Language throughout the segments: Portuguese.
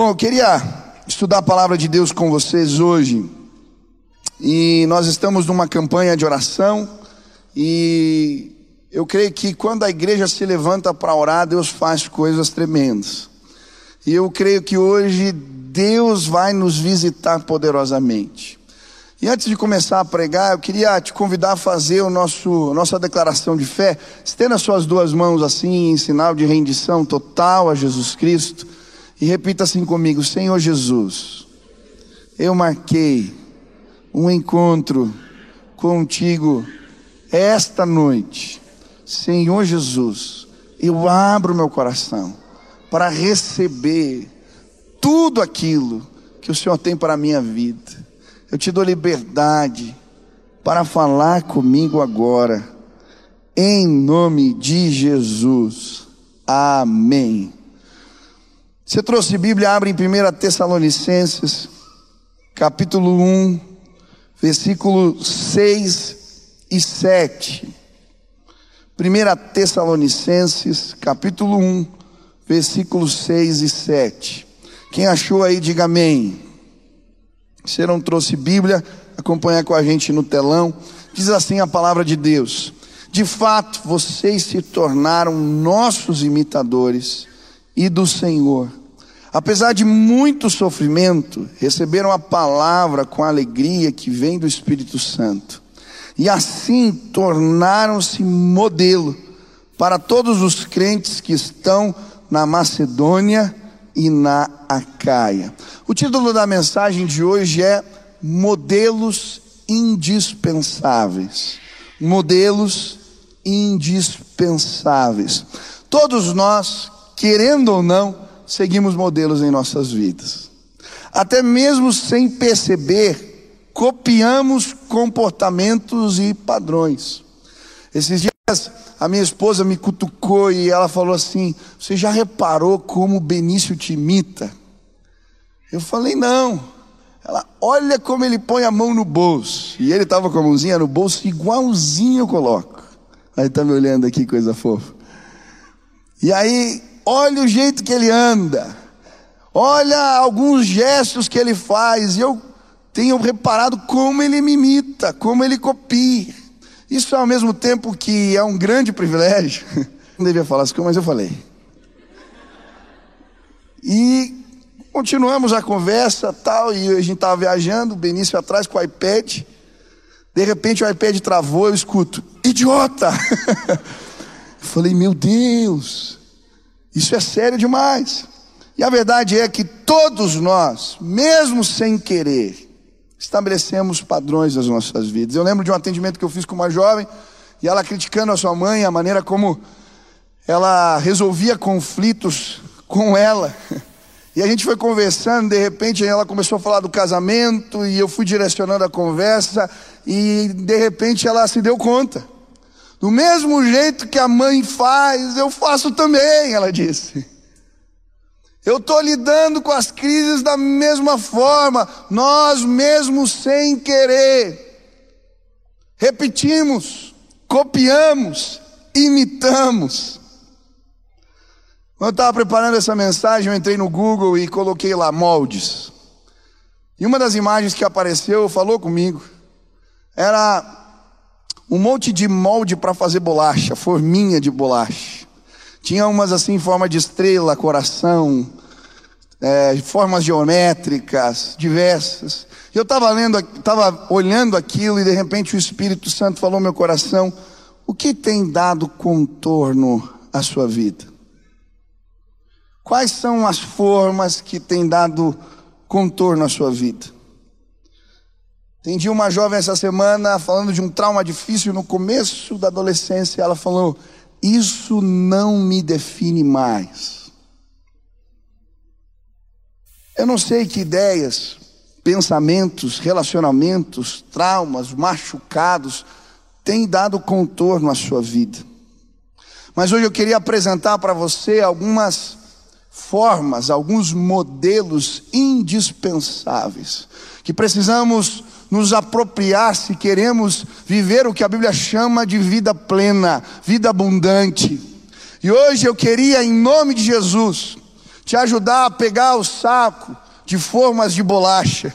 Bom, eu queria estudar a palavra de Deus com vocês hoje. E nós estamos numa campanha de oração e eu creio que quando a igreja se levanta para orar, Deus faz coisas tremendas. E eu creio que hoje Deus vai nos visitar poderosamente. E antes de começar a pregar, eu queria te convidar a fazer o nosso nossa declaração de fé. Estenda suas duas mãos assim, em sinal de rendição total a Jesus Cristo. E repita assim comigo: Senhor Jesus, eu marquei um encontro contigo esta noite. Senhor Jesus, eu abro meu coração para receber tudo aquilo que o Senhor tem para a minha vida. Eu te dou liberdade para falar comigo agora, em nome de Jesus. Amém. Você trouxe Bíblia, abre em 1 Tessalonicenses, capítulo 1, versículo 6 e 7. 1 Tessalonicenses, capítulo 1, versículos 6 e 7. Quem achou aí, diga amém. Você não trouxe Bíblia, acompanha com a gente no telão. Diz assim a palavra de Deus: De fato, vocês se tornaram nossos imitadores e do Senhor Apesar de muito sofrimento, receberam a palavra com a alegria que vem do Espírito Santo. E assim tornaram-se modelo para todos os crentes que estão na Macedônia e na Acaia. O título da mensagem de hoje é Modelos Indispensáveis. Modelos indispensáveis. Todos nós, querendo ou não, seguimos modelos em nossas vidas. Até mesmo sem perceber, copiamos comportamentos e padrões. Esses dias a minha esposa me cutucou e ela falou assim: Você já reparou como o Benício te imita? Eu falei: Não. Ela, olha como ele põe a mão no bolso. E ele estava com a mãozinha no bolso, igualzinho eu coloco. Aí está me olhando aqui, coisa fofa. E aí olha o jeito que ele anda, olha alguns gestos que ele faz, e eu tenho reparado como ele me imita, como ele copia. Isso ao mesmo tempo que é um grande privilégio. Não devia falar isso, mas eu falei. E continuamos a conversa, tal, e a gente estava viajando, o Benício atrás com o iPad. De repente o iPad travou, eu escuto, idiota! eu falei, meu Deus, isso é sério demais. E a verdade é que todos nós, mesmo sem querer, estabelecemos padrões nas nossas vidas. Eu lembro de um atendimento que eu fiz com uma jovem e ela criticando a sua mãe, a maneira como ela resolvia conflitos com ela. E a gente foi conversando, de repente ela começou a falar do casamento e eu fui direcionando a conversa e de repente ela se deu conta do mesmo jeito que a mãe faz, eu faço também, ela disse. Eu estou lidando com as crises da mesma forma, nós mesmos sem querer. Repetimos, copiamos, imitamos. Quando eu estava preparando essa mensagem, eu entrei no Google e coloquei lá moldes. E uma das imagens que apareceu falou comigo. Era um monte de molde para fazer bolacha, forminha de bolacha. Tinha umas assim em forma de estrela, coração, é, formas geométricas, diversas. E eu estava lendo, estava olhando aquilo e de repente o Espírito Santo falou no meu coração: o que tem dado contorno à sua vida? Quais são as formas que têm dado contorno à sua vida? Entendi uma jovem essa semana falando de um trauma difícil no começo da adolescência. Ela falou: Isso não me define mais. Eu não sei que ideias, pensamentos, relacionamentos, traumas, machucados têm dado contorno à sua vida. Mas hoje eu queria apresentar para você algumas formas, alguns modelos indispensáveis que precisamos nos apropriar se queremos viver o que a Bíblia chama de vida plena, vida abundante. E hoje eu queria, em nome de Jesus, te ajudar a pegar o saco de formas de bolacha.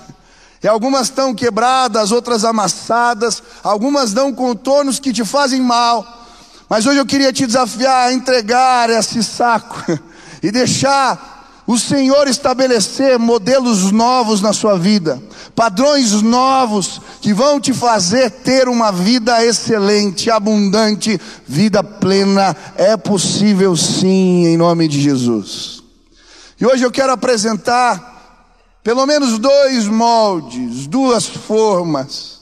E algumas estão quebradas, outras amassadas, algumas dão contornos que te fazem mal. Mas hoje eu queria te desafiar a entregar esse saco e deixar o Senhor estabelecer modelos novos na sua vida, padrões novos que vão te fazer ter uma vida excelente, abundante, vida plena. É possível sim, em nome de Jesus. E hoje eu quero apresentar pelo menos dois moldes, duas formas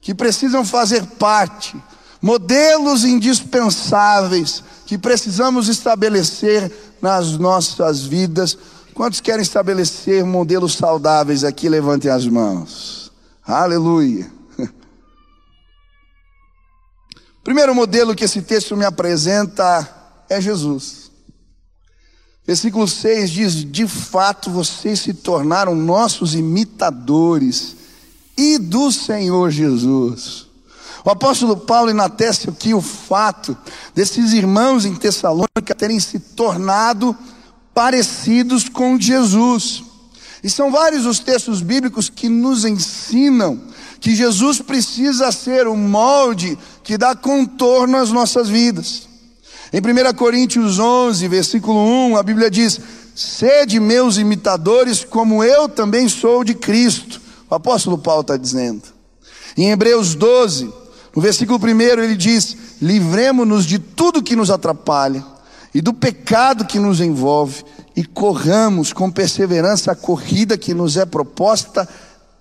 que precisam fazer parte, modelos indispensáveis que precisamos estabelecer nas nossas vidas. Quantos querem estabelecer modelos saudáveis aqui? Levantem as mãos. Aleluia. Primeiro modelo que esse texto me apresenta é Jesus. Versículo 6 diz: De fato vocês se tornaram nossos imitadores e do Senhor Jesus. O apóstolo Paulo enatece aqui o fato desses irmãos em Tessalônica terem se tornado parecidos com Jesus. E são vários os textos bíblicos que nos ensinam que Jesus precisa ser o molde que dá contorno às nossas vidas. Em 1 Coríntios 11, versículo 1, a Bíblia diz: Sede meus imitadores, como eu também sou de Cristo. O apóstolo Paulo está dizendo. Em Hebreus 12, no versículo 1 ele diz: Livremos-nos de tudo que nos atrapalha e do pecado que nos envolve, e corramos com perseverança a corrida que nos é proposta,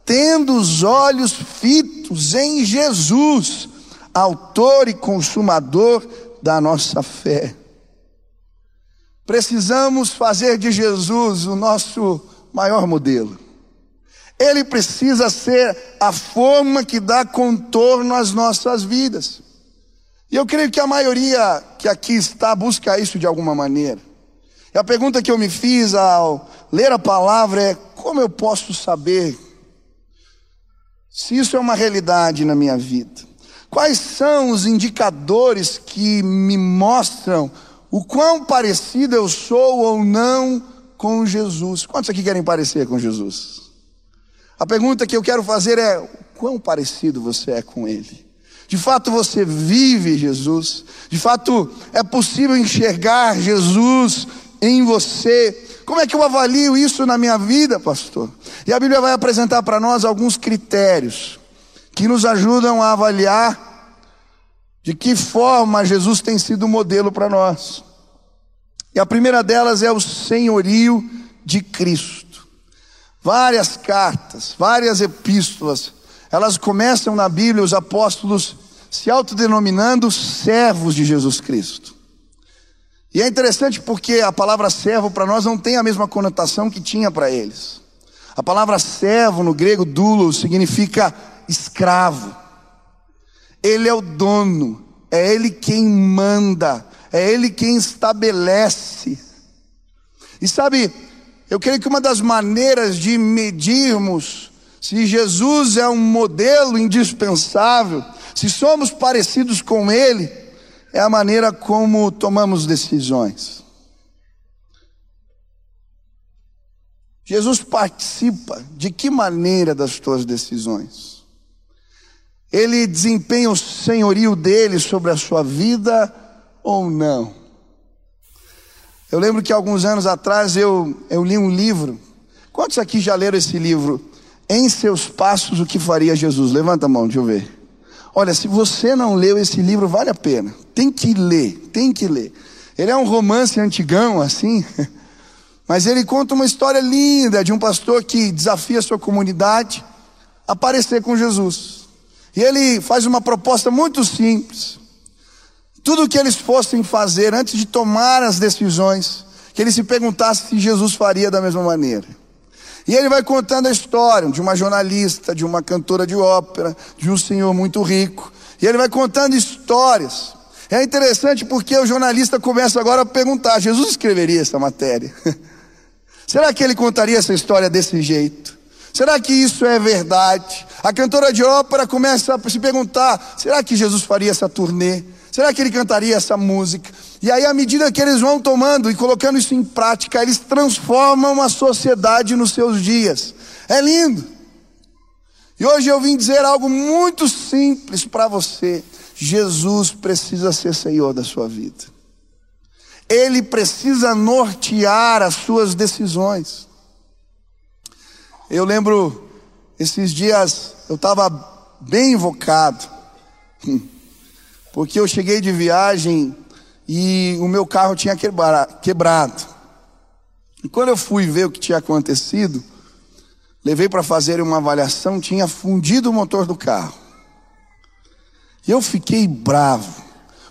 tendo os olhos fitos em Jesus, Autor e Consumador da nossa fé. Precisamos fazer de Jesus o nosso maior modelo. Ele precisa ser a forma que dá contorno às nossas vidas. E eu creio que a maioria que aqui está busca isso de alguma maneira. E a pergunta que eu me fiz ao ler a palavra é: como eu posso saber se isso é uma realidade na minha vida? Quais são os indicadores que me mostram o quão parecido eu sou ou não com Jesus? Quantos aqui querem parecer com Jesus? A pergunta que eu quero fazer é: quão parecido você é com Ele? De fato você vive Jesus? De fato é possível enxergar Jesus em você? Como é que eu avalio isso na minha vida, pastor? E a Bíblia vai apresentar para nós alguns critérios que nos ajudam a avaliar de que forma Jesus tem sido modelo para nós. E a primeira delas é o senhorio de Cristo. Várias cartas, várias epístolas, elas começam na Bíblia os apóstolos se autodenominando servos de Jesus Cristo. E é interessante porque a palavra servo para nós não tem a mesma conotação que tinha para eles. A palavra servo no grego doulos significa escravo. Ele é o dono, é ele quem manda, é ele quem estabelece. E sabe, eu creio que uma das maneiras de medirmos se Jesus é um modelo indispensável, se somos parecidos com Ele, é a maneira como tomamos decisões. Jesus participa de que maneira das tuas decisões? Ele desempenha o senhorio dele sobre a sua vida ou não? Eu lembro que alguns anos atrás eu, eu li um livro. Quantos aqui já leram esse livro? Em seus passos, o que faria Jesus? Levanta a mão, deixa eu ver. Olha, se você não leu esse livro, vale a pena. Tem que ler, tem que ler. Ele é um romance antigão, assim, mas ele conta uma história linda de um pastor que desafia a sua comunidade a aparecer com Jesus. E ele faz uma proposta muito simples. Tudo o que eles fossem fazer antes de tomar as decisões, que eles se perguntassem se Jesus faria da mesma maneira. E ele vai contando a história de uma jornalista, de uma cantora de ópera, de um senhor muito rico. E ele vai contando histórias. É interessante porque o jornalista começa agora a perguntar: Jesus escreveria essa matéria? Será que ele contaria essa história desse jeito? Será que isso é verdade? A cantora de ópera começa a se perguntar: será que Jesus faria essa turnê? Será que ele cantaria essa música? E aí, à medida que eles vão tomando e colocando isso em prática, eles transformam a sociedade nos seus dias. É lindo. E hoje eu vim dizer algo muito simples para você. Jesus precisa ser Senhor da sua vida. Ele precisa nortear as suas decisões. Eu lembro, esses dias, eu estava bem invocado, porque eu cheguei de viagem e o meu carro tinha quebrado. E quando eu fui ver o que tinha acontecido, levei para fazer uma avaliação, tinha fundido o motor do carro. E eu fiquei bravo,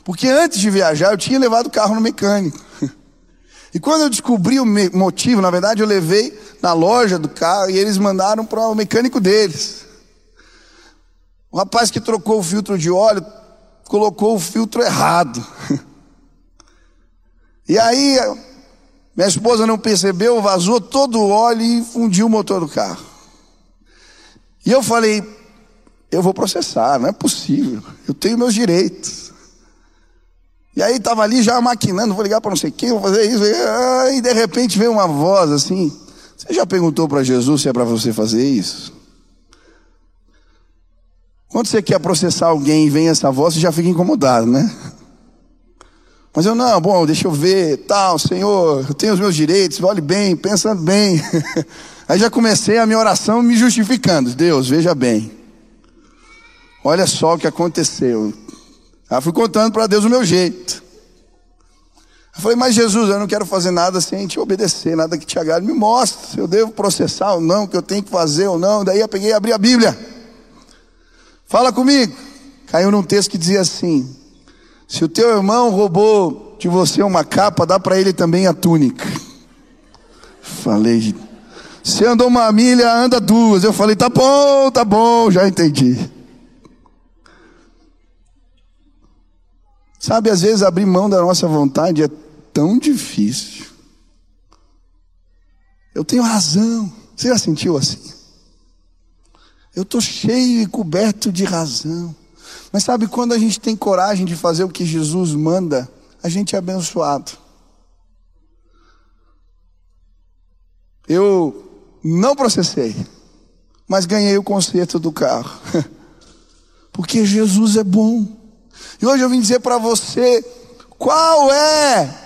porque antes de viajar eu tinha levado o carro no mecânico. E quando eu descobri o motivo, na verdade eu levei na loja do carro e eles mandaram para o mecânico deles. O rapaz que trocou o filtro de óleo colocou o filtro errado. E aí minha esposa não percebeu, vazou todo o óleo e fundiu o motor do carro. E eu falei, eu vou processar, não é possível. Eu tenho meus direitos. E aí estava ali já maquinando, vou ligar para não sei quem, vou fazer isso. E de repente veio uma voz assim: Você já perguntou para Jesus se é para você fazer isso? Quando você quer processar alguém e vem essa voz, você já fica incomodado, né? Mas eu não, bom, deixa eu ver, tal, Senhor, eu tenho os meus direitos, olhe bem, pensando bem. Aí já comecei a minha oração me justificando. Deus, veja bem. Olha só o que aconteceu. Aí fui contando para Deus o meu jeito. Eu falei, mas Jesus, eu não quero fazer nada sem te obedecer, nada que te agrade. Me mostra se eu devo processar ou não, o que eu tenho que fazer ou não. Daí eu peguei e abri a Bíblia. Fala comigo. Caiu num texto que dizia assim: Se o teu irmão roubou de você uma capa, dá para ele também a túnica. Falei, se andou uma milha, anda duas. Eu falei, tá bom, tá bom, já entendi. Sabe, às vezes abrir mão da nossa vontade é tão difícil. Eu tenho razão. Você já sentiu assim? Eu estou cheio e coberto de razão. Mas sabe quando a gente tem coragem de fazer o que Jesus manda, a gente é abençoado. Eu não processei, mas ganhei o conserto do carro. Porque Jesus é bom. E hoje eu vim dizer para você qual é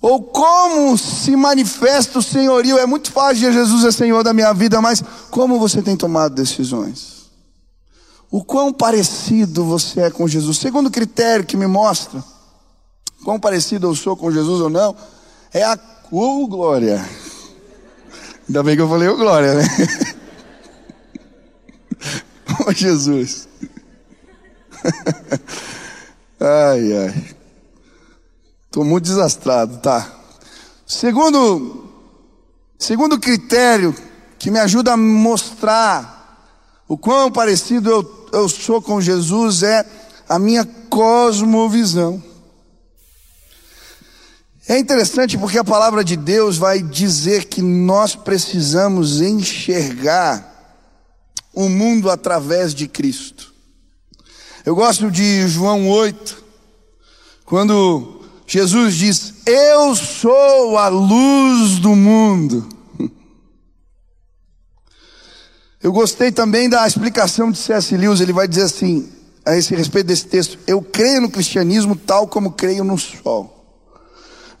ou como se manifesta o senhorio. É muito fácil dizer Jesus é Senhor da minha vida, mas como você tem tomado decisões? O quão parecido você é com Jesus? Segundo critério que me mostra quão parecido eu sou com Jesus ou não, é a oh, glória. Ainda bem que eu falei o oh, glória, né? oh, Jesus. ai, ai. Estou muito desastrado, tá? Segundo, segundo critério que me ajuda a mostrar o quão parecido eu, eu sou com Jesus é a minha cosmovisão. É interessante porque a palavra de Deus vai dizer que nós precisamos enxergar o mundo através de Cristo. Eu gosto de João 8, quando Jesus diz: Eu sou a luz do mundo. Eu gostei também da explicação de C.S. Lewis, ele vai dizer assim, a esse respeito desse texto: Eu creio no cristianismo tal como creio no sol.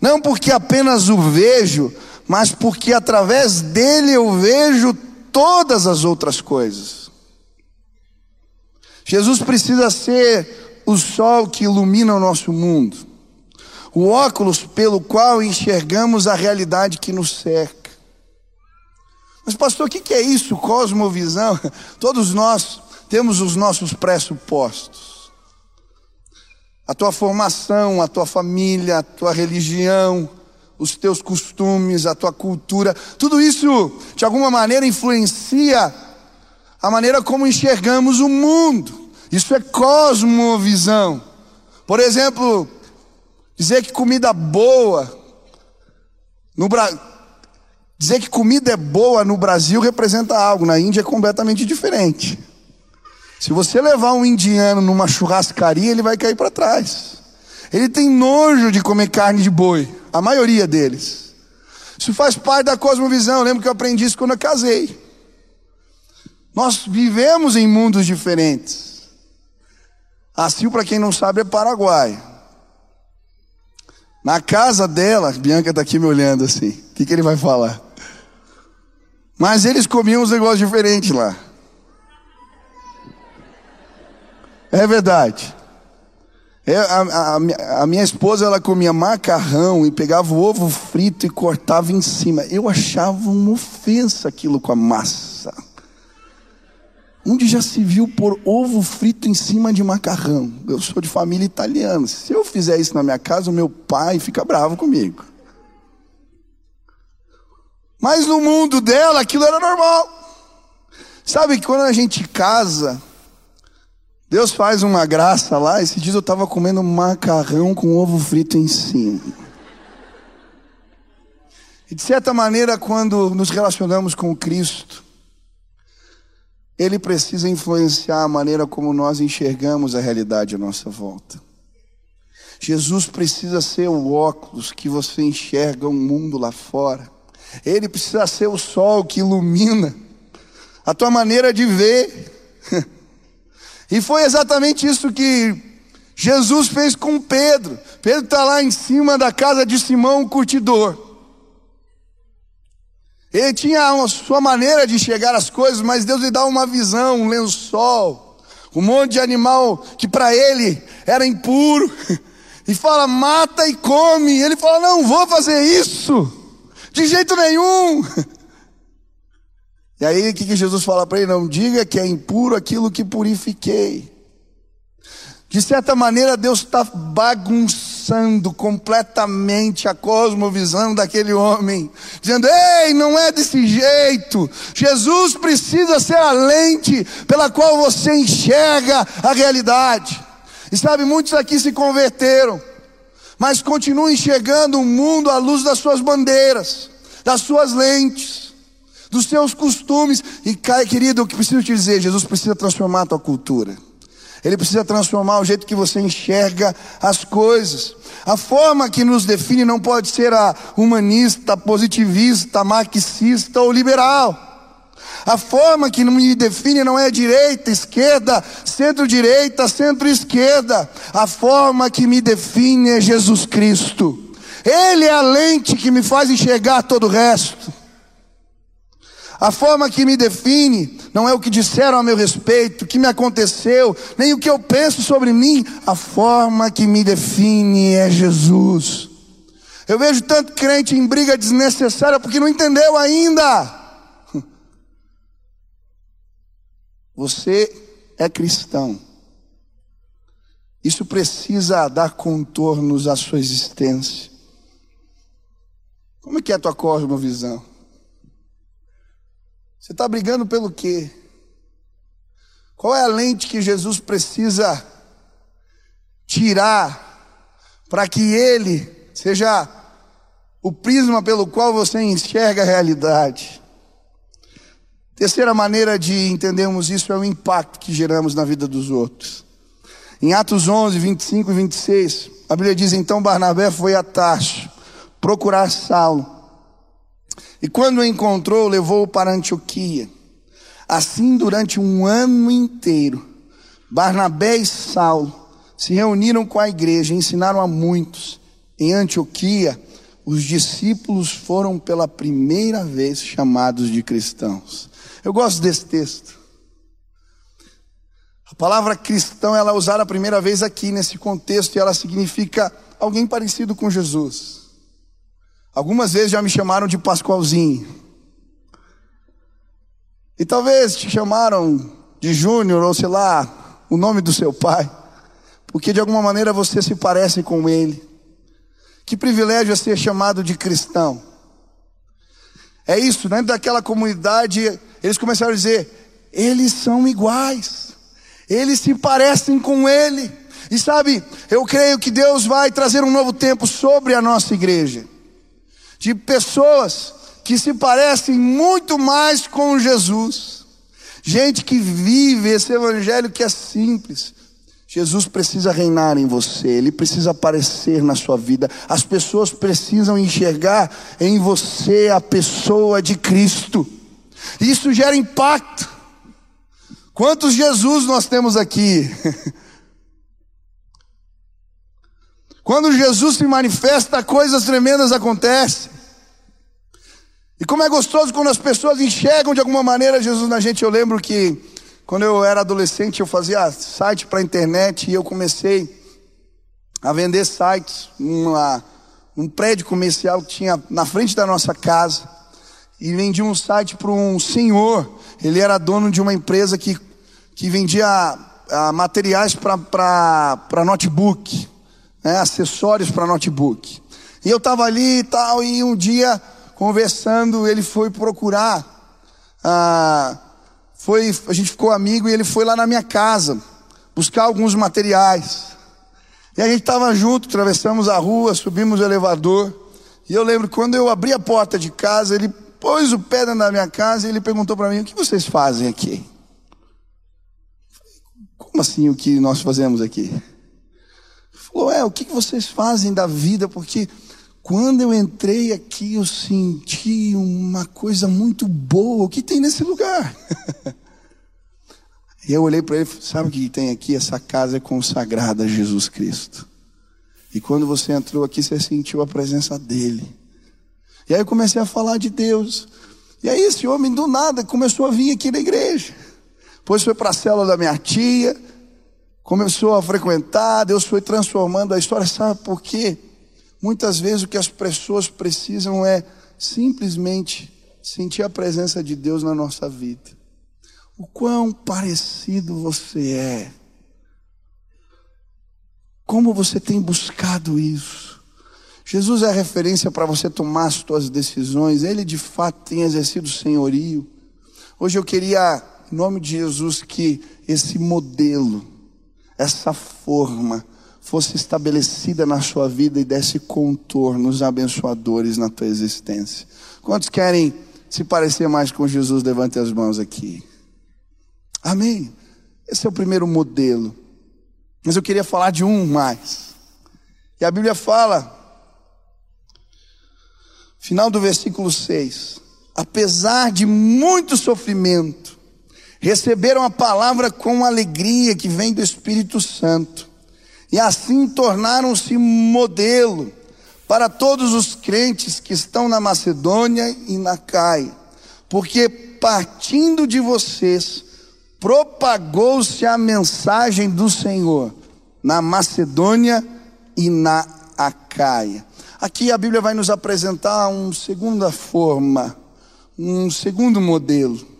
Não porque apenas o vejo, mas porque através dele eu vejo todas as outras coisas. Jesus precisa ser o sol que ilumina o nosso mundo, o óculos pelo qual enxergamos a realidade que nos cerca. Mas, pastor, o que é isso, cosmovisão? Todos nós temos os nossos pressupostos. A tua formação, a tua família, a tua religião, os teus costumes, a tua cultura, tudo isso de alguma maneira influencia a maneira como enxergamos o mundo. Isso é cosmovisão. Por exemplo, dizer que comida boa no Brasil Dizer que comida é boa no Brasil representa algo, na Índia é completamente diferente. Se você levar um indiano numa churrascaria, ele vai cair para trás. Ele tem nojo de comer carne de boi, a maioria deles. Isso faz parte da cosmovisão. Eu lembro que eu aprendi isso quando eu casei. Nós vivemos em mundos diferentes. A Sil, para quem não sabe, é Paraguai. Na casa dela, Bianca está aqui me olhando assim. O que, que ele vai falar? Mas eles comiam uns negócios diferentes lá. É verdade. É, a, a, a, minha esposa ela comia macarrão e pegava o ovo frito e cortava em cima. Eu achava uma ofensa aquilo com a massa. Onde já se viu pôr ovo frito em cima de macarrão? Eu sou de família italiana. Se eu fizer isso na minha casa, o meu pai fica bravo comigo. Mas no mundo dela aquilo era normal. Sabe que quando a gente casa, Deus faz uma graça lá. Esse dia eu estava comendo macarrão com ovo frito em cima. E de certa maneira, quando nos relacionamos com Cristo, Ele precisa influenciar a maneira como nós enxergamos a realidade à nossa volta. Jesus precisa ser o óculos que você enxerga o mundo lá fora. Ele precisa ser o sol que ilumina a tua maneira de ver. E foi exatamente isso que Jesus fez com Pedro. Pedro está lá em cima da casa de Simão, o curtidor. Ele tinha a sua maneira de chegar às coisas, mas Deus lhe dá uma visão, um lençol, um monte de animal que para ele era impuro. E fala, mata e come. Ele fala, não vou fazer isso. De jeito nenhum. E aí o que, que Jesus fala para ele? Não diga que é impuro aquilo que purifiquei. De certa maneira, Deus está bagunçando completamente a cosmovisão daquele homem, dizendo: Ei, não é desse jeito. Jesus precisa ser a lente pela qual você enxerga a realidade. E sabe, muitos aqui se converteram, mas continuam enxergando o mundo à luz das suas bandeiras, das suas lentes, dos seus costumes. E, querido, o que preciso te dizer, Jesus precisa transformar a tua cultura. Ele precisa transformar o jeito que você enxerga as coisas. A forma que nos define não pode ser a humanista, positivista, marxista ou liberal. A forma que me define não é direita, esquerda, centro-direita, centro-esquerda. A forma que me define é Jesus Cristo. Ele é a lente que me faz enxergar todo o resto. A forma que me define não é o que disseram a meu respeito, o que me aconteceu, nem o que eu penso sobre mim. A forma que me define é Jesus. Eu vejo tanto crente em briga desnecessária porque não entendeu ainda. Você é cristão. Isso precisa dar contornos à sua existência. Como é que é a tua cosmovisão? Você está brigando pelo quê? Qual é a lente que Jesus precisa tirar para que ele seja o prisma pelo qual você enxerga a realidade? Terceira maneira de entendermos isso é o impacto que geramos na vida dos outros. Em Atos 11, 25 e 26, a Bíblia diz: Então Barnabé foi a Tarso procurar Saulo. E quando o encontrou, levou-o para Antioquia. Assim, durante um ano inteiro, Barnabé e Saulo se reuniram com a igreja ensinaram a muitos. Em Antioquia, os discípulos foram pela primeira vez chamados de cristãos. Eu gosto desse texto. A palavra cristão ela é usada a primeira vez aqui nesse contexto e ela significa alguém parecido com Jesus. Algumas vezes já me chamaram de Pascoalzinho. E talvez te chamaram de Júnior ou sei lá, o nome do seu pai, porque de alguma maneira você se parece com ele. Que privilégio é ser chamado de cristão. É isso, dentro daquela comunidade eles começaram a dizer: eles são iguais, eles se parecem com Ele. E sabe, eu creio que Deus vai trazer um novo tempo sobre a nossa igreja, de pessoas que se parecem muito mais com Jesus. Gente que vive esse evangelho que é simples. Jesus precisa reinar em você, ele precisa aparecer na sua vida. As pessoas precisam enxergar em você a pessoa de Cristo. Isso gera impacto. Quantos Jesus nós temos aqui? Quando Jesus se manifesta, coisas tremendas acontecem. E como é gostoso quando as pessoas enxergam de alguma maneira Jesus na gente. Eu lembro que quando eu era adolescente eu fazia site para internet e eu comecei a vender sites numa, num prédio comercial que tinha na frente da nossa casa. E vendi um site para um senhor. Ele era dono de uma empresa que, que vendia a, materiais para notebook né, acessórios para notebook. E eu estava ali e tal, e um dia, conversando, ele foi procurar. Ah, foi, a gente ficou amigo e ele foi lá na minha casa buscar alguns materiais. E a gente estava junto, atravessamos a rua, subimos o elevador. E eu lembro quando eu abri a porta de casa, ele pôs o pé dentro da minha casa e ele perguntou para mim: O que vocês fazem aqui? Como assim o que nós fazemos aqui? Falou, é, o que vocês fazem da vida? Porque quando eu entrei aqui, eu senti uma coisa muito boa. O que tem nesse lugar? e eu olhei para ele sabe o que tem aqui? Essa casa é consagrada a Jesus Cristo. E quando você entrou aqui, você sentiu a presença dele. E aí eu comecei a falar de Deus. E aí esse homem do nada começou a vir aqui na igreja. Depois foi para a célula da minha tia começou a frequentar, Deus foi transformando a história, sabe por quê? Muitas vezes o que as pessoas precisam é simplesmente sentir a presença de Deus na nossa vida. O quão parecido você é. Como você tem buscado isso? Jesus é referência para você tomar as suas decisões. Ele de fato tem exercido senhorio. Hoje eu queria, em nome de Jesus, que esse modelo essa forma fosse estabelecida na sua vida e desse contornos abençoadores na tua existência. Quantos querem se parecer mais com Jesus? Levante as mãos aqui. Amém. Esse é o primeiro modelo. Mas eu queria falar de um mais. E a Bíblia fala, final do versículo 6: apesar de muito sofrimento, receberam a palavra com alegria que vem do Espírito Santo, e assim tornaram-se modelo para todos os crentes que estão na Macedônia e na Caia, porque partindo de vocês, propagou-se a mensagem do Senhor na Macedônia e na Acaia. Aqui a Bíblia vai nos apresentar uma segunda forma, um segundo modelo.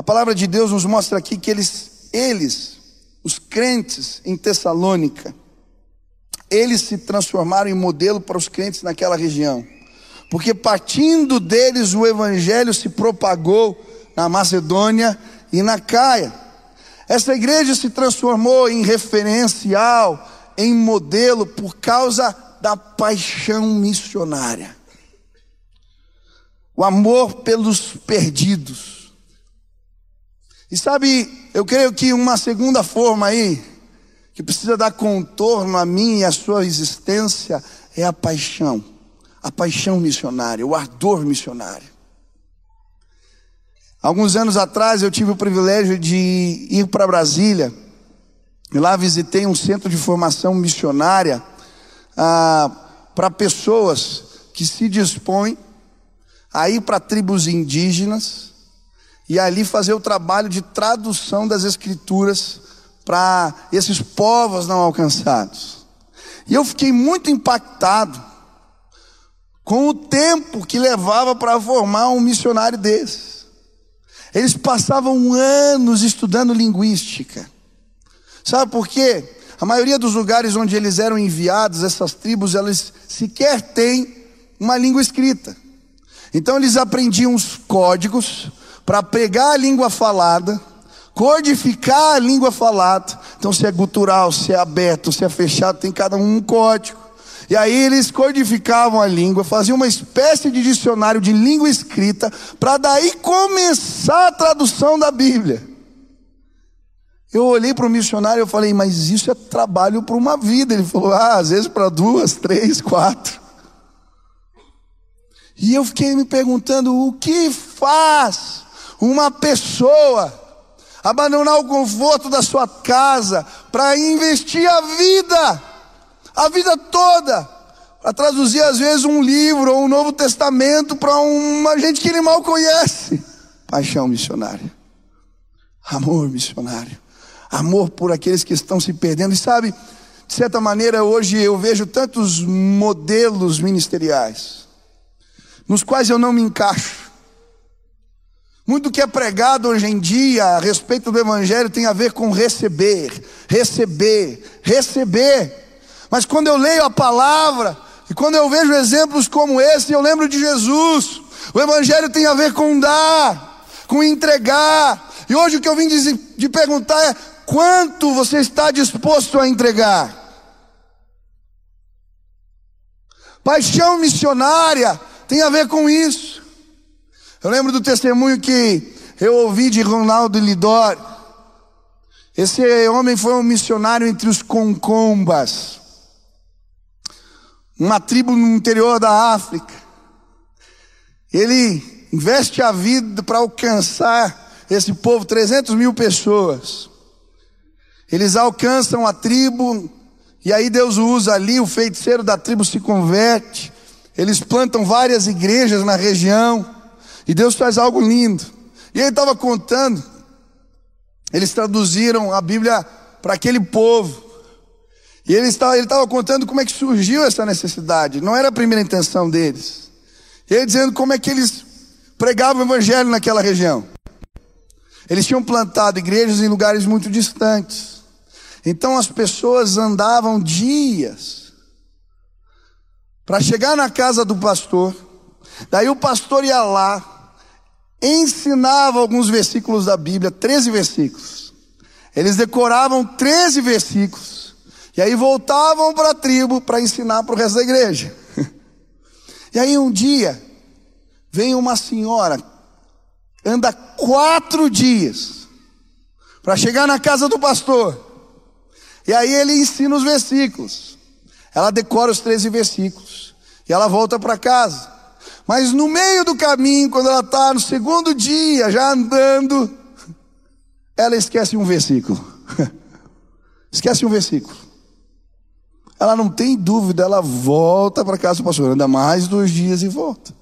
A palavra de Deus nos mostra aqui que eles, eles, os crentes em Tessalônica, eles se transformaram em modelo para os crentes naquela região. Porque partindo deles o evangelho se propagou na Macedônia e na Caia. Essa igreja se transformou em referencial, em modelo por causa da paixão missionária. O amor pelos perdidos e sabe, eu creio que uma segunda forma aí, que precisa dar contorno a mim e a sua existência, é a paixão. A paixão missionária, o ardor missionário. Alguns anos atrás eu tive o privilégio de ir para Brasília. E lá visitei um centro de formação missionária ah, para pessoas que se dispõem a ir para tribos indígenas e ali fazer o trabalho de tradução das escrituras para esses povos não alcançados. E eu fiquei muito impactado com o tempo que levava para formar um missionário desses. Eles passavam anos estudando linguística. Sabe por quê? A maioria dos lugares onde eles eram enviados, essas tribos, elas sequer têm uma língua escrita. Então eles aprendiam os códigos, para pegar a língua falada, codificar a língua falada. Então, se é gutural, se é aberto, se é fechado, tem cada um um código. E aí eles codificavam a língua, faziam uma espécie de dicionário de língua escrita, para daí começar a tradução da Bíblia. Eu olhei para o missionário e falei, mas isso é trabalho para uma vida. Ele falou, ah, às vezes para duas, três, quatro. E eu fiquei me perguntando, o que faz uma pessoa abandonar o conforto da sua casa para investir a vida, a vida toda, para traduzir às vezes um livro ou um Novo Testamento para uma gente que ele mal conhece. Paixão missionária, amor missionário, amor por aqueles que estão se perdendo. E sabe, de certa maneira, hoje eu vejo tantos modelos ministeriais nos quais eu não me encaixo. Muito do que é pregado hoje em dia a respeito do Evangelho tem a ver com receber, receber, receber. Mas quando eu leio a palavra, e quando eu vejo exemplos como esse, eu lembro de Jesus. O Evangelho tem a ver com dar, com entregar. E hoje o que eu vim de, de perguntar é: quanto você está disposto a entregar? Paixão missionária tem a ver com isso. Eu lembro do testemunho que eu ouvi de Ronaldo Lidor. Esse homem foi um missionário entre os concombas, uma tribo no interior da África. Ele investe a vida para alcançar esse povo, 300 mil pessoas. Eles alcançam a tribo, e aí Deus usa ali, o feiticeiro da tribo se converte. Eles plantam várias igrejas na região. E Deus faz algo lindo. E ele estava contando, eles traduziram a Bíblia para aquele povo. E ele estava, ele estava contando como é que surgiu essa necessidade. Não era a primeira intenção deles. E ele dizendo como é que eles pregavam o evangelho naquela região. Eles tinham plantado igrejas em lugares muito distantes. Então as pessoas andavam dias para chegar na casa do pastor. Daí o pastor ia lá, ensinava alguns versículos da Bíblia, 13 versículos. Eles decoravam 13 versículos. E aí voltavam para a tribo para ensinar para o resto da igreja. E aí um dia, vem uma senhora, anda quatro dias para chegar na casa do pastor. E aí ele ensina os versículos. Ela decora os 13 versículos. E ela volta para casa. Mas no meio do caminho, quando ela está no segundo dia, já andando, ela esquece um versículo. esquece um versículo. Ela não tem dúvida, ela volta para casa do pastor, anda mais dois dias e volta.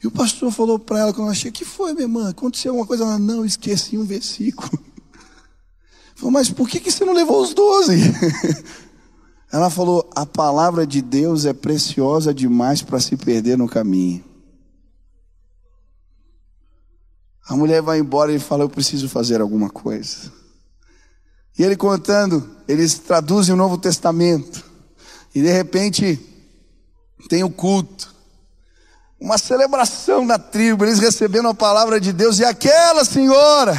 E o pastor falou para ela quando ela chegou: que foi, minha irmã? Aconteceu alguma coisa? Ela, não, esqueci um versículo. Falou, mas por que, que você não levou os doze? Ela falou: a palavra de Deus é preciosa demais para se perder no caminho. A mulher vai embora e fala: Eu preciso fazer alguma coisa. E ele contando, eles traduzem o Novo Testamento. E de repente, tem o culto. Uma celebração na tribo, eles recebendo a palavra de Deus. E aquela senhora,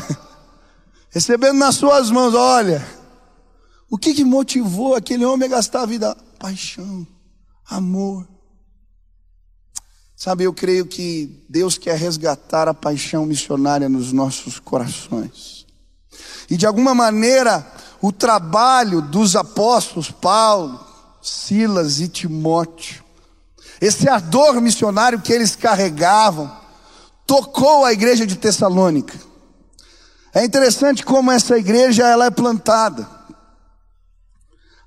recebendo nas suas mãos: Olha, o que, que motivou aquele homem a gastar a vida? Paixão, amor. Sabe, eu creio que Deus quer resgatar a paixão missionária nos nossos corações. E de alguma maneira, o trabalho dos apóstolos Paulo, Silas e Timóteo, esse ardor missionário que eles carregavam, tocou a igreja de Tessalônica. É interessante como essa igreja ela é plantada.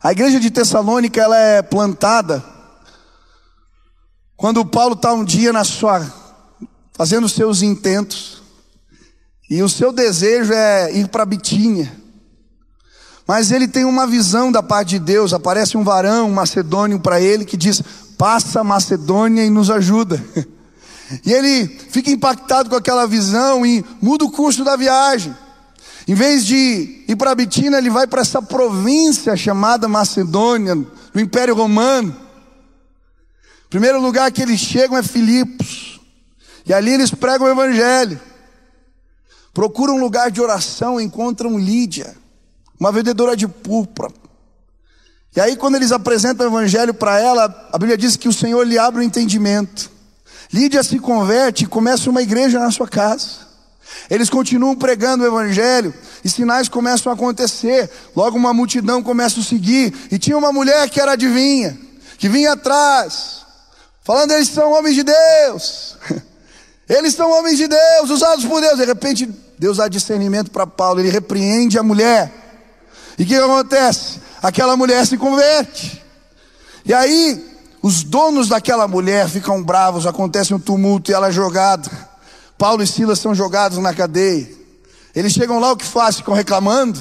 A igreja de Tessalônica ela é plantada quando Paulo está um dia na sua fazendo seus intentos e o seu desejo é ir para Bitínia. Mas ele tem uma visão da parte de Deus, aparece um varão um macedônio para ele que diz: "Passa Macedônia e nos ajuda". E ele fica impactado com aquela visão e muda o curso da viagem. Em vez de ir para Bitina, ele vai para essa província chamada Macedônia, do Império Romano. O primeiro lugar que eles chegam é Filipos. E ali eles pregam o Evangelho. Procuram um lugar de oração, encontram Lídia, uma vendedora de púrpura. E aí, quando eles apresentam o evangelho para ela, a Bíblia diz que o Senhor lhe abre o entendimento. Lídia se converte e começa uma igreja na sua casa. Eles continuam pregando o evangelho e sinais começam a acontecer. Logo uma multidão começa a seguir. E tinha uma mulher que era adivinha, que vinha atrás, falando: eles são homens de Deus. Eles são homens de Deus, usados por Deus. De repente, Deus dá discernimento para Paulo, ele repreende a mulher. E o que acontece? Aquela mulher se converte. E aí, os donos daquela mulher ficam bravos, acontece um tumulto e ela é jogada. Paulo e Silas são jogados na cadeia. Eles chegam lá, o que fazem? Ficam reclamando.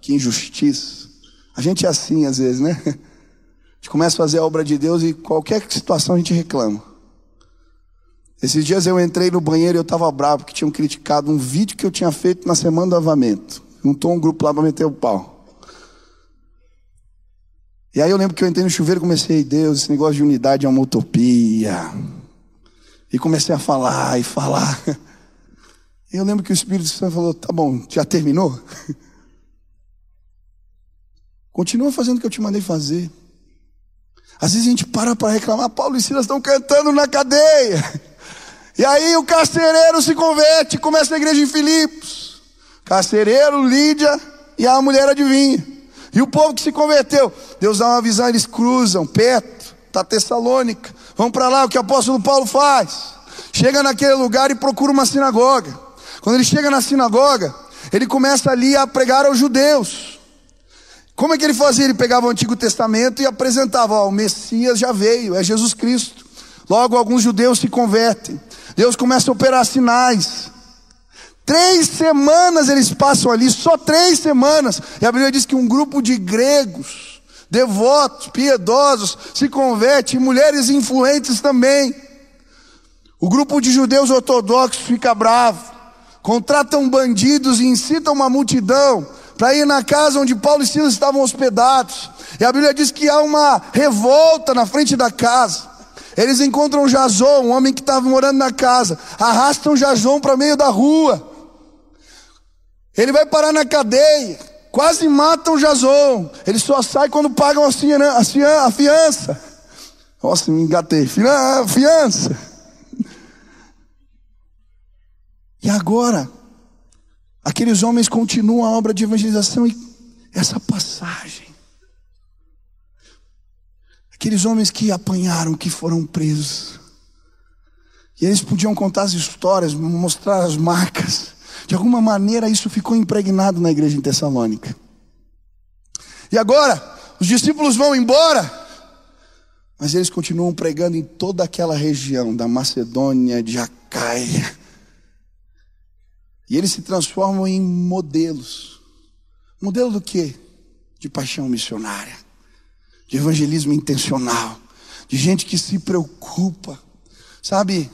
Que injustiça. A gente é assim às vezes, né? A gente começa a fazer a obra de Deus e qualquer situação a gente reclama. Esses dias eu entrei no banheiro e eu estava bravo porque tinham criticado um vídeo que eu tinha feito na semana do avamento. Juntou um grupo lá para meter o pau. E aí eu lembro que eu entrei no chuveiro e comecei, Deus, esse negócio de unidade é uma utopia. E comecei a falar e falar. Eu lembro que o Espírito Santo falou: tá bom, já terminou? Continua fazendo o que eu te mandei fazer. Às vezes a gente para para reclamar, Paulo e Silas estão cantando na cadeia. E aí o carcereiro se converte, começa a igreja em Filipos. Carcereiro, Lídia e a mulher adivinha. E o povo que se converteu, Deus dá uma visão, eles cruzam perto, está Tessalônica. Vão para lá, o que o apóstolo Paulo faz. Chega naquele lugar e procura uma sinagoga. Quando ele chega na sinagoga, ele começa ali a pregar aos judeus. Como é que ele fazia? Ele pegava o Antigo Testamento e apresentava: ó, o Messias já veio, é Jesus Cristo. Logo, alguns judeus se convertem. Deus começa a operar sinais. Três semanas eles passam ali, só três semanas. E a Bíblia diz que um grupo de gregos, devotos, piedosos, se converte, mulheres influentes também. O grupo de judeus ortodoxos fica bravo, contratam bandidos e incitam uma multidão para ir na casa onde Paulo e Silas estavam hospedados. E a Bíblia diz que há uma revolta na frente da casa. Eles encontram Jason, um homem que estava morando na casa, arrastam Jason para meio da rua. Ele vai parar na cadeia. Quase matam Jason. Ele só sai quando pagam a, a fiança. Nossa, me engatei. Fiança. E agora, aqueles homens continuam a obra de evangelização e essa passagem. Aqueles homens que apanharam, que foram presos. E eles podiam contar as histórias, mostrar as marcas. De alguma maneira isso ficou impregnado na igreja em Tessalônica. E agora, os discípulos vão embora, mas eles continuam pregando em toda aquela região da Macedônia, de Acaia. E eles se transformam em modelos. Modelo do quê? De paixão missionária, de evangelismo intencional, de gente que se preocupa. Sabe,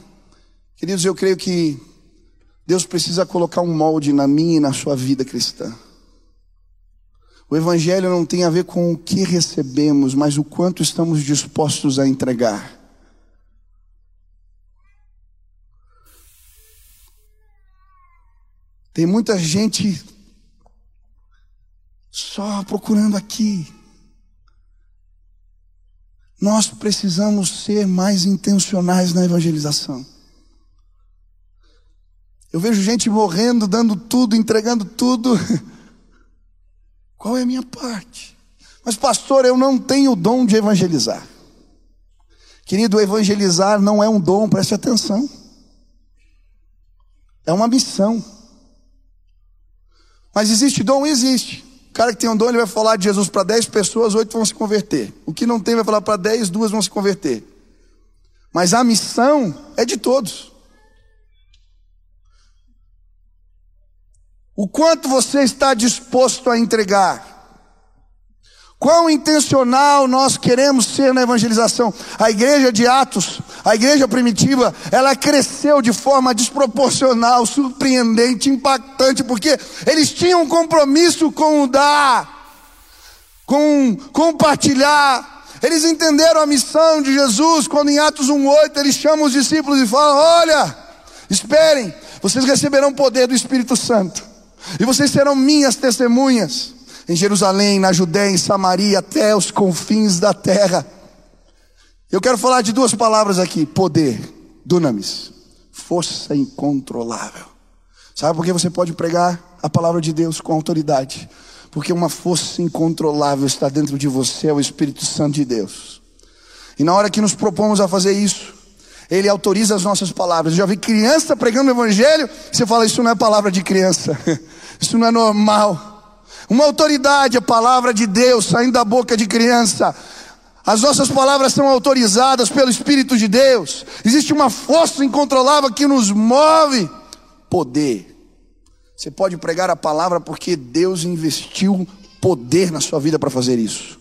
queridos, eu creio que Deus precisa colocar um molde na minha e na sua vida cristã. O Evangelho não tem a ver com o que recebemos, mas o quanto estamos dispostos a entregar. Tem muita gente só procurando aqui. Nós precisamos ser mais intencionais na evangelização. Eu vejo gente morrendo, dando tudo, entregando tudo. Qual é a minha parte? Mas, pastor, eu não tenho o dom de evangelizar. Querido, evangelizar não é um dom, preste atenção. É uma missão. Mas existe dom? Existe. O cara que tem um dom, ele vai falar de Jesus para 10 pessoas, oito vão se converter. O que não tem, vai falar para 10, duas vão se converter. Mas a missão é de todos. O quanto você está disposto a entregar? Quão intencional nós queremos ser na evangelização? A igreja de Atos, a igreja primitiva, ela cresceu de forma desproporcional, surpreendente, impactante, porque eles tinham um compromisso com o dar, com compartilhar. Eles entenderam a missão de Jesus quando em Atos 1:8 eles chamam os discípulos e falam: "Olha, esperem, vocês receberão poder do Espírito Santo". E vocês serão minhas testemunhas. em Jerusalém, na Judéia, em Samaria, até os confins da terra. Eu quero falar de duas palavras aqui: poder, dunamis, força incontrolável. Sabe por que você pode pregar a palavra de Deus com autoridade? Porque uma força incontrolável está dentro de você, é o Espírito Santo de Deus. E na hora que nos propomos a fazer isso, Ele autoriza as nossas palavras. Eu já vi criança pregando o Evangelho, você fala, isso não é palavra de criança, isso não é normal. Uma autoridade, a palavra de Deus saindo da boca de criança. As nossas palavras são autorizadas pelo Espírito de Deus. Existe uma força incontrolável que nos move. Poder. Você pode pregar a palavra porque Deus investiu poder na sua vida para fazer isso.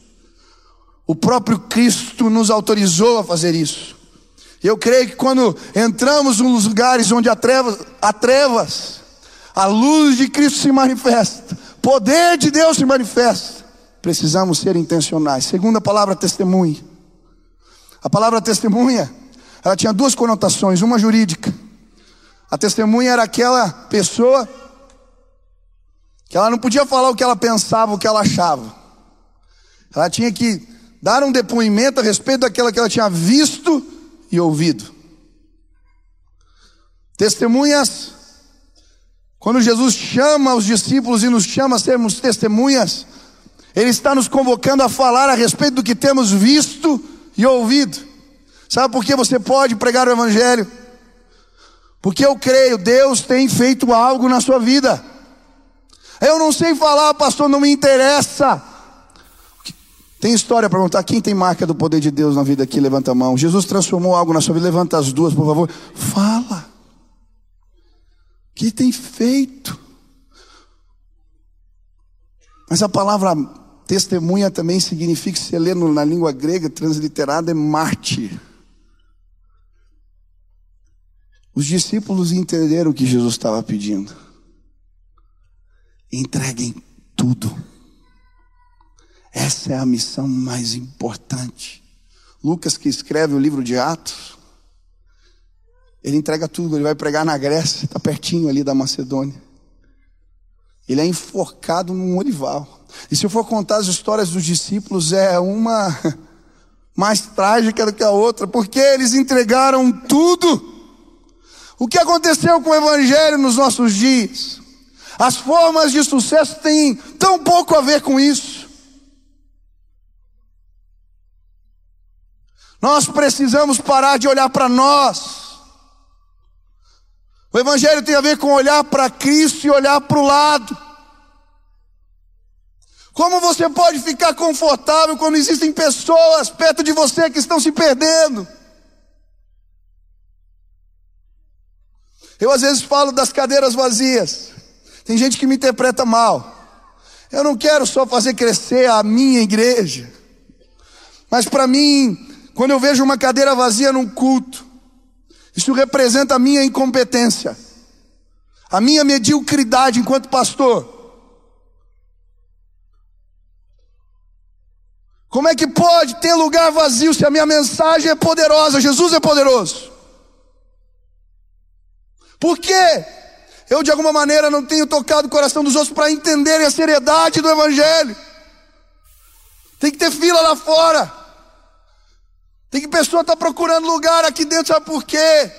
O próprio Cristo nos autorizou a fazer isso. Eu creio que quando entramos nos lugares onde há trevas, há trevas, a luz de Cristo se manifesta, poder de Deus se manifesta. Precisamos ser intencionais. Segunda palavra, testemunha. A palavra testemunha, ela tinha duas conotações, uma jurídica. A testemunha era aquela pessoa que ela não podia falar o que ela pensava, o que ela achava. Ela tinha que dar um depoimento a respeito daquela que ela tinha visto e ouvido. Testemunhas, quando Jesus chama os discípulos e nos chama a sermos testemunhas, Ele está nos convocando a falar a respeito do que temos visto e ouvido. Sabe por que você pode pregar o Evangelho? Porque eu creio, Deus tem feito algo na sua vida. Eu não sei falar, pastor, não me interessa. Tem história para perguntar quem tem marca do poder de Deus na vida aqui? Levanta a mão. Jesus transformou algo na sua vida. Levanta as duas, por favor. Fala. Que tem feito? Mas a palavra testemunha também significa, se lê na língua grega, transliterada, é mártir. Os discípulos entenderam o que Jesus estava pedindo. Entreguem tudo. Essa é a missão mais importante. Lucas, que escreve o livro de Atos, ele entrega tudo, ele vai pregar na Grécia, está pertinho ali da Macedônia. Ele é enforcado num olival. E se eu for contar as histórias dos discípulos, é uma mais trágica do que a outra, porque eles entregaram tudo. O que aconteceu com o Evangelho nos nossos dias? As formas de sucesso têm tão pouco a ver com isso. Nós precisamos parar de olhar para nós. O Evangelho tem a ver com olhar para Cristo e olhar para o lado. Como você pode ficar confortável quando existem pessoas perto de você que estão se perdendo? Eu às vezes falo das cadeiras vazias. Tem gente que me interpreta mal. Eu não quero só fazer crescer a minha igreja, mas para mim quando eu vejo uma cadeira vazia num culto, isso representa a minha incompetência, a minha mediocridade enquanto pastor. Como é que pode ter lugar vazio se a minha mensagem é poderosa? Jesus é poderoso. Por quê? Eu de alguma maneira não tenho tocado o coração dos outros para entenderem a seriedade do Evangelho. Tem que ter fila lá fora. Tem que pessoa estar tá procurando lugar aqui dentro, sabe por quê?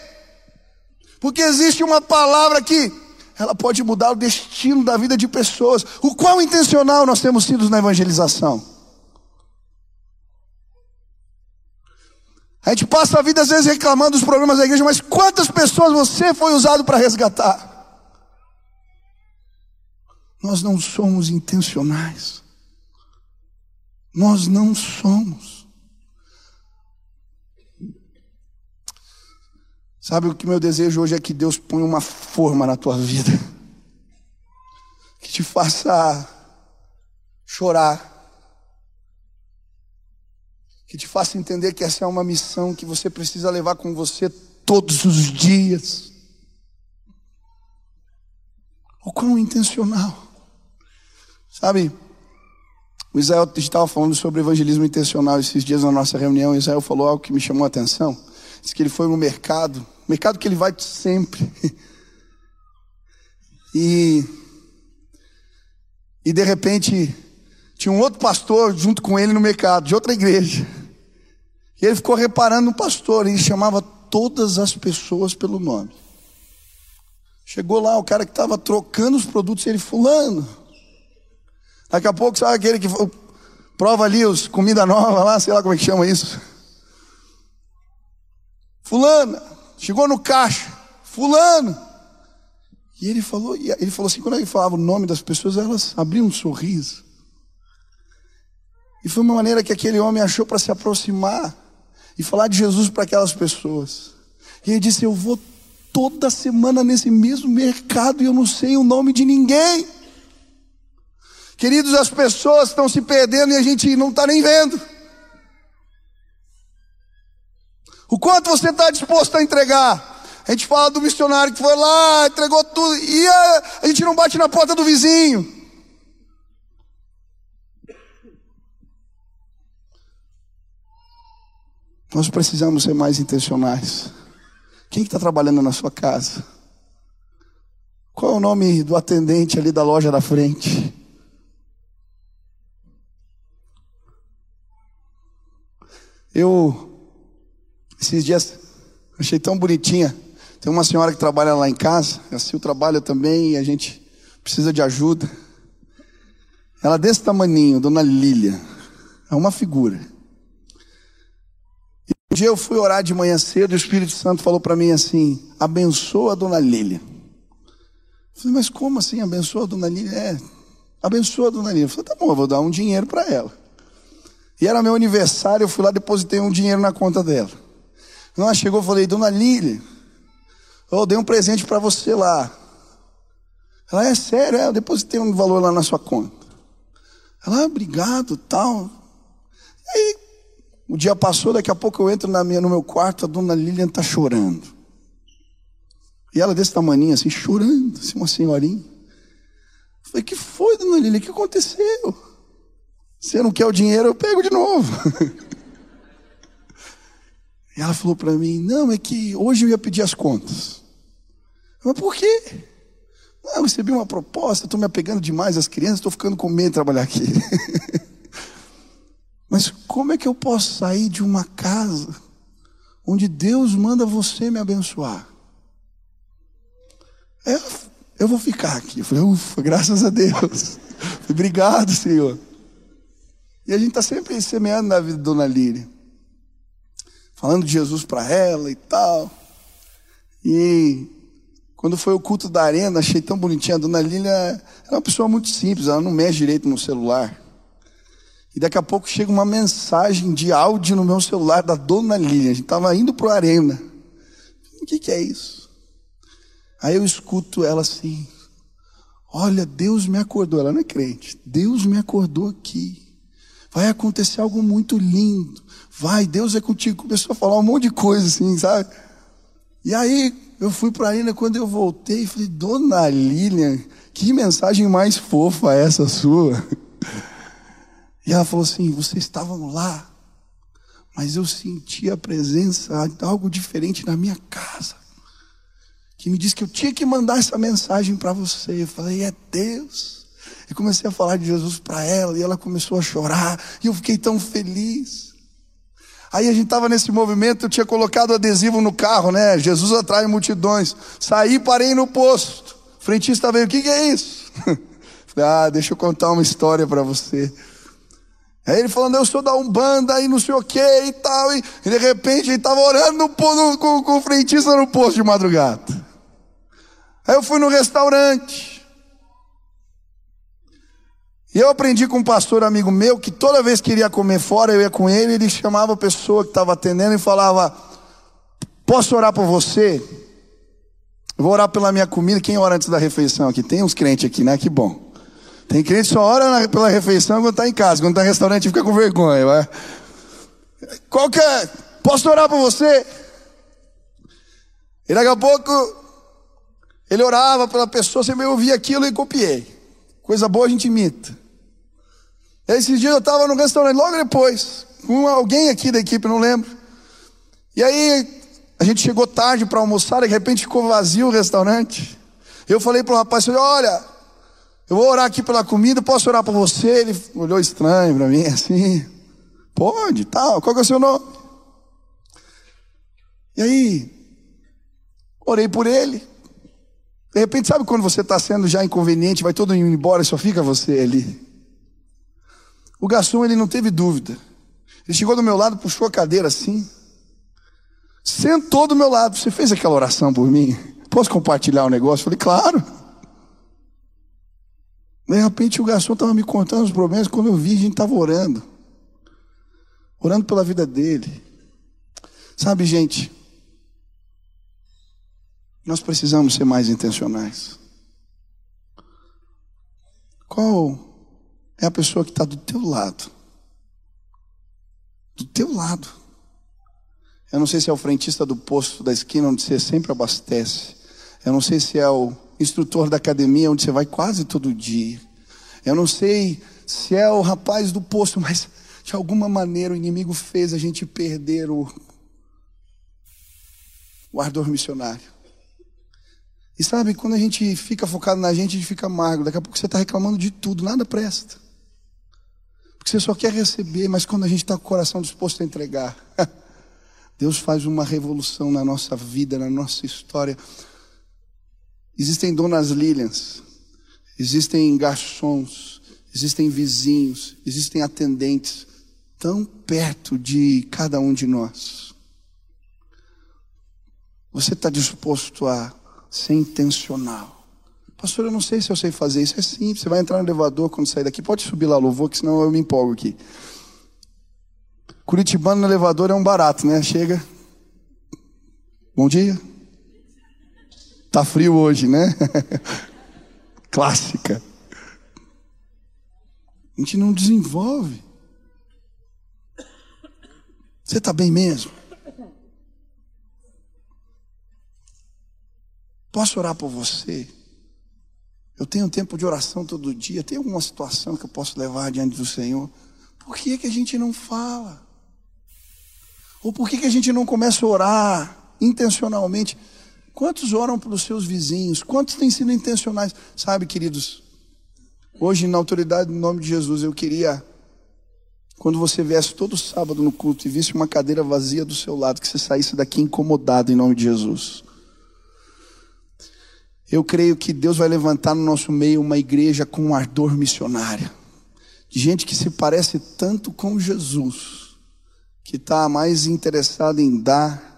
Porque existe uma palavra que ela pode mudar o destino da vida de pessoas. O qual intencional nós temos sido na evangelização? A gente passa a vida às vezes reclamando dos problemas da igreja, mas quantas pessoas você foi usado para resgatar? Nós não somos intencionais. Nós não somos. Sabe o que meu desejo hoje é que Deus ponha uma forma na tua vida, que te faça chorar, que te faça entender que essa é uma missão que você precisa levar com você todos os dias. O quão intencional. Sabe, o Israel, estava falando sobre evangelismo intencional esses dias na nossa reunião. O Israel falou algo que me chamou a atenção. Disse que ele foi no mercado mercado que ele vai sempre. E, e de repente, Tinha um outro pastor junto com ele no mercado, de outra igreja. E ele ficou reparando no pastor, e ele chamava todas as pessoas pelo nome. Chegou lá o cara que estava trocando os produtos, ele, fulano. Daqui a pouco, sabe aquele que prova ali os comida nova lá, sei lá como é que chama isso. Fulana, chegou no caixa, fulano. E ele falou, ele falou assim, quando ele falava o nome das pessoas, elas abriam um sorriso. E foi uma maneira que aquele homem achou para se aproximar e falar de Jesus para aquelas pessoas. E ele disse: Eu vou toda semana nesse mesmo mercado e eu não sei o nome de ninguém. Queridos, as pessoas estão se perdendo e a gente não está nem vendo. O quanto você está disposto a entregar? A gente fala do missionário que foi lá, entregou tudo, e a, a gente não bate na porta do vizinho. Nós precisamos ser mais intencionais. Quem está trabalhando na sua casa? Qual é o nome do atendente ali da loja da frente? Eu, esses dias, achei tão bonitinha. Tem uma senhora que trabalha lá em casa, a Sil trabalha também e a gente precisa de ajuda. Ela é desse tamaninho, Dona Lília, é uma figura. Um dia eu fui orar de manhã cedo e o Espírito Santo falou para mim assim: abençoa a dona Lília. Eu falei, mas como assim abençoa a dona Lília? É, abençoa a dona Lília. Eu falei, tá bom, eu vou dar um dinheiro para ela. E era meu aniversário, eu fui lá depositei um dinheiro na conta dela. Quando ela chegou, eu falei, dona Lília, eu dei um presente para você lá. Ela, é sério, é, eu depositei um valor lá na sua conta. Ela, ah, obrigado, tal. E aí, o dia passou, daqui a pouco eu entro na minha, no meu quarto, a dona Lilian está chorando. E ela desse tamanho, assim, chorando, assim, uma senhorinha. Eu falei, que foi, dona Lilian? O que aconteceu? Você não quer o dinheiro, eu pego de novo. e ela falou para mim, não, é que hoje eu ia pedir as contas. Mas por quê? Ah, eu recebi uma proposta, estou me apegando demais às crianças, estou ficando com medo de trabalhar aqui. Mas como é que eu posso sair de uma casa onde Deus manda você me abençoar? Eu, eu vou ficar aqui. Eu falei, ufa, graças a Deus. Obrigado, Senhor. E a gente está sempre semeando na vida da Dona Líria. Falando de Jesus para ela e tal. E quando foi o culto da arena, achei tão bonitinha. A Dona Lília é uma pessoa muito simples, ela não mexe direito no celular. E daqui a pouco chega uma mensagem de áudio no meu celular da dona Lilian. A gente estava indo para a arena. O que, que é isso? Aí eu escuto ela assim: Olha, Deus me acordou. Ela não é crente. Deus me acordou aqui. Vai acontecer algo muito lindo. Vai, Deus é contigo. Começou a falar um monte de coisa assim, sabe? E aí eu fui para a arena. Quando eu voltei, falei: Dona Lilian, que mensagem mais fofa essa sua. E ela falou assim: vocês estavam lá, mas eu senti a presença de algo diferente na minha casa. Que me disse que eu tinha que mandar essa mensagem para você. Eu falei: é Deus. E comecei a falar de Jesus para ela, e ela começou a chorar, e eu fiquei tão feliz. Aí a gente estava nesse movimento, eu tinha colocado adesivo no carro, né? Jesus atrai multidões. Saí, parei no posto. O frentista veio: o que, que é isso? Falei: ah, deixa eu contar uma história para você. Aí ele falando, eu sou da Umbanda e não sei o que e tal. E, de repente ele estava orando no, no, com, com o frentista no posto de madrugada. Aí eu fui no restaurante. E eu aprendi com um pastor amigo meu que toda vez que queria comer fora, eu ia com ele, ele chamava a pessoa que estava atendendo e falava: Posso orar por você? Vou orar pela minha comida. Quem ora antes da refeição aqui? Tem uns crentes aqui, né? Que bom. Tem crente que só ora pela refeição quando está em casa, quando está em restaurante fica com vergonha. Vai. Qual que é? Posso orar por você? E daqui a pouco ele orava pela pessoa, sempre eu ouvia aquilo e copiei. Coisa boa a gente imita. Esses dias eu estava no restaurante, logo depois, com alguém aqui da equipe, não lembro. E aí a gente chegou tarde para almoçar, e de repente ficou vazio o restaurante. Eu falei para o rapaz, olha, Eu vou orar aqui pela comida, posso orar por você? Ele olhou estranho para mim, assim. Pode, tal. Qual que é o seu nome? E aí, orei por ele. De repente, sabe quando você está sendo já inconveniente, vai todo mundo embora e só fica você ali? O garçom, ele não teve dúvida. Ele chegou do meu lado, puxou a cadeira assim. Sentou do meu lado. Você fez aquela oração por mim? Posso compartilhar o um negócio? Eu falei, claro. De repente o garçom estava me contando os problemas. Quando eu vi, a gente estava orando. Orando pela vida dele. Sabe, gente, nós precisamos ser mais intencionais. Qual é a pessoa que está do teu lado? Do teu lado. Eu não sei se é o frentista do posto da esquina onde você sempre abastece. Eu não sei se é o instrutor da academia onde você vai quase todo dia. Eu não sei se é o rapaz do posto, mas de alguma maneira o inimigo fez a gente perder o, o ardor missionário. E sabe, quando a gente fica focado na gente, a gente fica amargo. Daqui a pouco você está reclamando de tudo, nada presta. Porque você só quer receber, mas quando a gente está com o coração disposto a entregar, Deus faz uma revolução na nossa vida, na nossa história. Existem donas Lilians, existem garçons, existem vizinhos, existem atendentes, tão perto de cada um de nós. Você está disposto a ser intencional? Pastor, eu não sei se eu sei fazer isso. É simples. Você vai entrar no elevador quando sair daqui. Pode subir lá, louvor, que senão eu me empolgo aqui. Curitibano no elevador é um barato, né? Chega. Bom dia. Tá frio hoje, né? Clássica. A gente não desenvolve. Você está bem mesmo? Posso orar por você? Eu tenho tempo de oração todo dia. Tem alguma situação que eu posso levar diante do Senhor? Por que, que a gente não fala? Ou por que, que a gente não começa a orar intencionalmente? Quantos oram pelos seus vizinhos? Quantos têm sido intencionais? Sabe, queridos, hoje, na autoridade do nome de Jesus, eu queria, quando você viesse todo sábado no culto e visse uma cadeira vazia do seu lado, que você saísse daqui incomodado em nome de Jesus. Eu creio que Deus vai levantar no nosso meio uma igreja com um ardor missionário. De gente que se parece tanto com Jesus, que está mais interessado em dar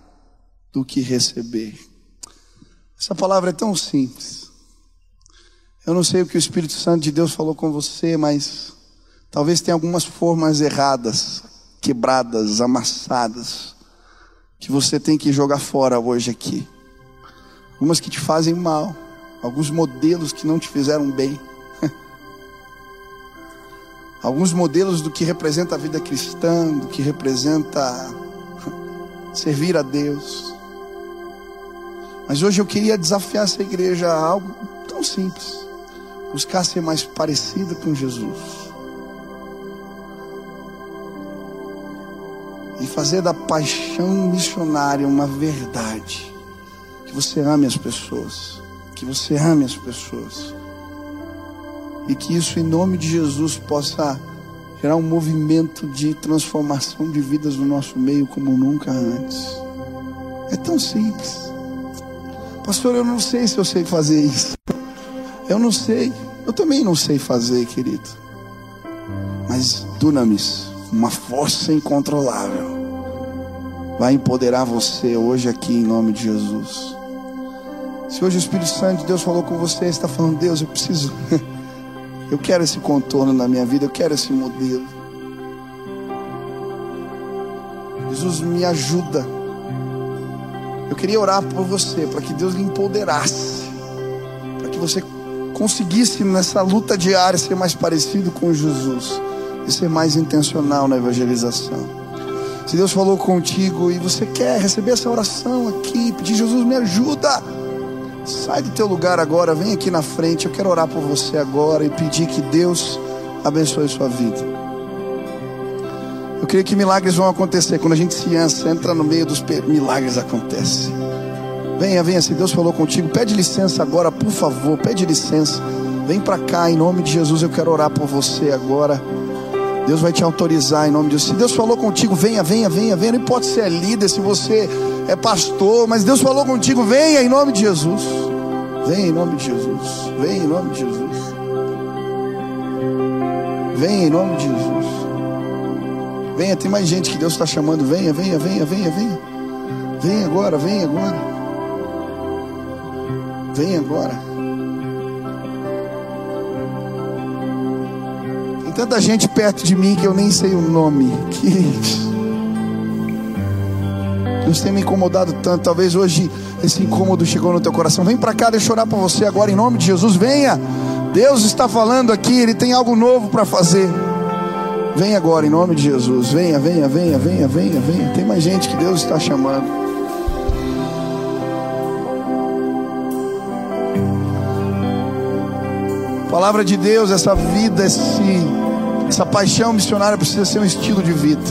do que receber. Essa palavra é tão simples. Eu não sei o que o Espírito Santo de Deus falou com você, mas talvez tenha algumas formas erradas, quebradas, amassadas, que você tem que jogar fora hoje aqui algumas que te fazem mal, alguns modelos que não te fizeram bem, alguns modelos do que representa a vida cristã, do que representa servir a Deus. Mas hoje eu queria desafiar essa igreja a algo tão simples: buscar ser mais parecida com Jesus. E fazer da paixão missionária uma verdade que você ame as pessoas. Que você ame as pessoas. E que isso, em nome de Jesus, possa gerar um movimento de transformação de vidas no nosso meio como nunca antes. É tão simples. Pastor, eu não sei se eu sei fazer isso. Eu não sei. Eu também não sei fazer, querido. Mas dunamis, uma força incontrolável, vai empoderar você hoje aqui em nome de Jesus. Se hoje o Espírito Santo de Deus falou com você, está falando, Deus, eu preciso, eu quero esse contorno na minha vida, eu quero esse modelo. Jesus me ajuda. Eu queria orar por você, para que Deus lhe empoderasse, para que você conseguisse nessa luta diária ser mais parecido com Jesus e ser mais intencional na evangelização. Se Deus falou contigo e você quer receber essa oração aqui, pedir Jesus me ajuda. Sai do teu lugar agora, vem aqui na frente. Eu quero orar por você agora e pedir que Deus abençoe sua vida. Eu creio que milagres vão acontecer quando a gente se ansa, entra no meio dos milagres acontecem. Venha, venha, se Deus falou contigo, pede licença agora, por favor, pede licença. Vem para cá, em nome de Jesus, eu quero orar por você agora. Deus vai te autorizar em nome de Jesus. Se Deus falou contigo, venha, venha, venha, venha. Não importa se é líder, se você é pastor, mas Deus falou contigo, venha em nome de Jesus. Venha em nome de Jesus. Venha em nome de Jesus. Venha em nome de Jesus. Venha, tem mais gente que Deus está chamando. Venha, venha, venha, venha, venha. Venha agora, venha agora. Venha agora. Tanta gente perto de mim que eu nem sei o nome. Que Deus tem me incomodado tanto. Talvez hoje esse incômodo chegou no teu coração. Vem para cá, deixa eu orar por você agora em nome de Jesus. Venha. Deus está falando aqui, Ele tem algo novo para fazer. Venha agora em nome de Jesus. Venha, venha, venha, venha, venha, venha. Tem mais gente que Deus está chamando. Palavra de Deus, essa vida, esse, essa paixão missionária precisa ser um estilo de vida.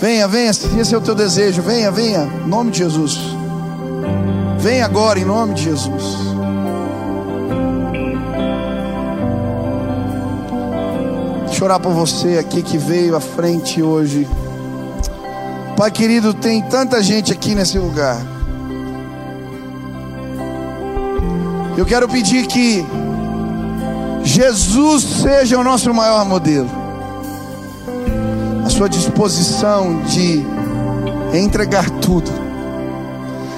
Venha, venha, se esse é o teu desejo, venha, venha, em nome de Jesus. Venha agora, em nome de Jesus. Deixa eu orar por você aqui que veio à frente hoje. Pai querido, tem tanta gente aqui nesse lugar. Eu quero pedir que Jesus seja o nosso maior modelo sua disposição de entregar tudo.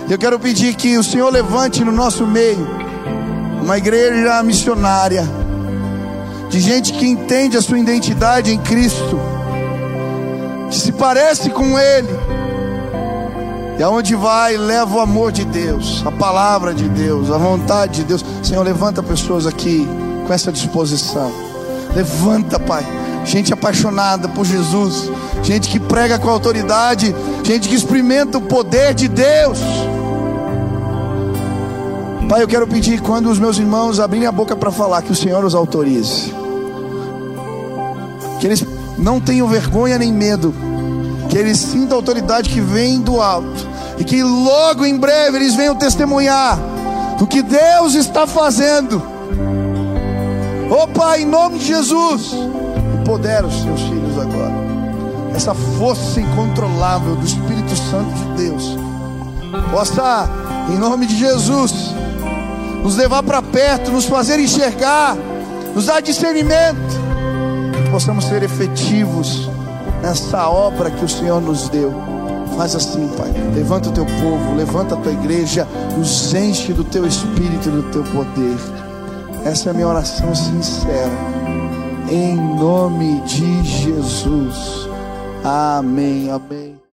Eu quero pedir que o Senhor levante no nosso meio uma igreja missionária, de gente que entende a sua identidade em Cristo, que se parece com Ele, e aonde vai leva o amor de Deus, a palavra de Deus, a vontade de Deus. Senhor, levanta pessoas aqui com essa disposição. Levanta, Pai gente apaixonada por Jesus, gente que prega com autoridade, gente que experimenta o poder de Deus. Pai, eu quero pedir quando os meus irmãos abrirem a boca para falar, que o Senhor os autorize, que eles não tenham vergonha nem medo, que eles sintam a autoridade que vem do alto, e que logo em breve eles venham testemunhar do que Deus está fazendo. Oh Pai, em nome de Jesus empodera os seus filhos agora. Essa força incontrolável do Espírito Santo de Deus possa, em nome de Jesus, nos levar para perto, nos fazer enxergar, nos dar discernimento, que possamos ser efetivos nessa obra que o Senhor nos deu. Faz assim, Pai. Levanta o teu povo, levanta a tua igreja, nos enche do teu espírito e do teu poder. Essa é a minha oração sincera em nome de Jesus. Amém, amém.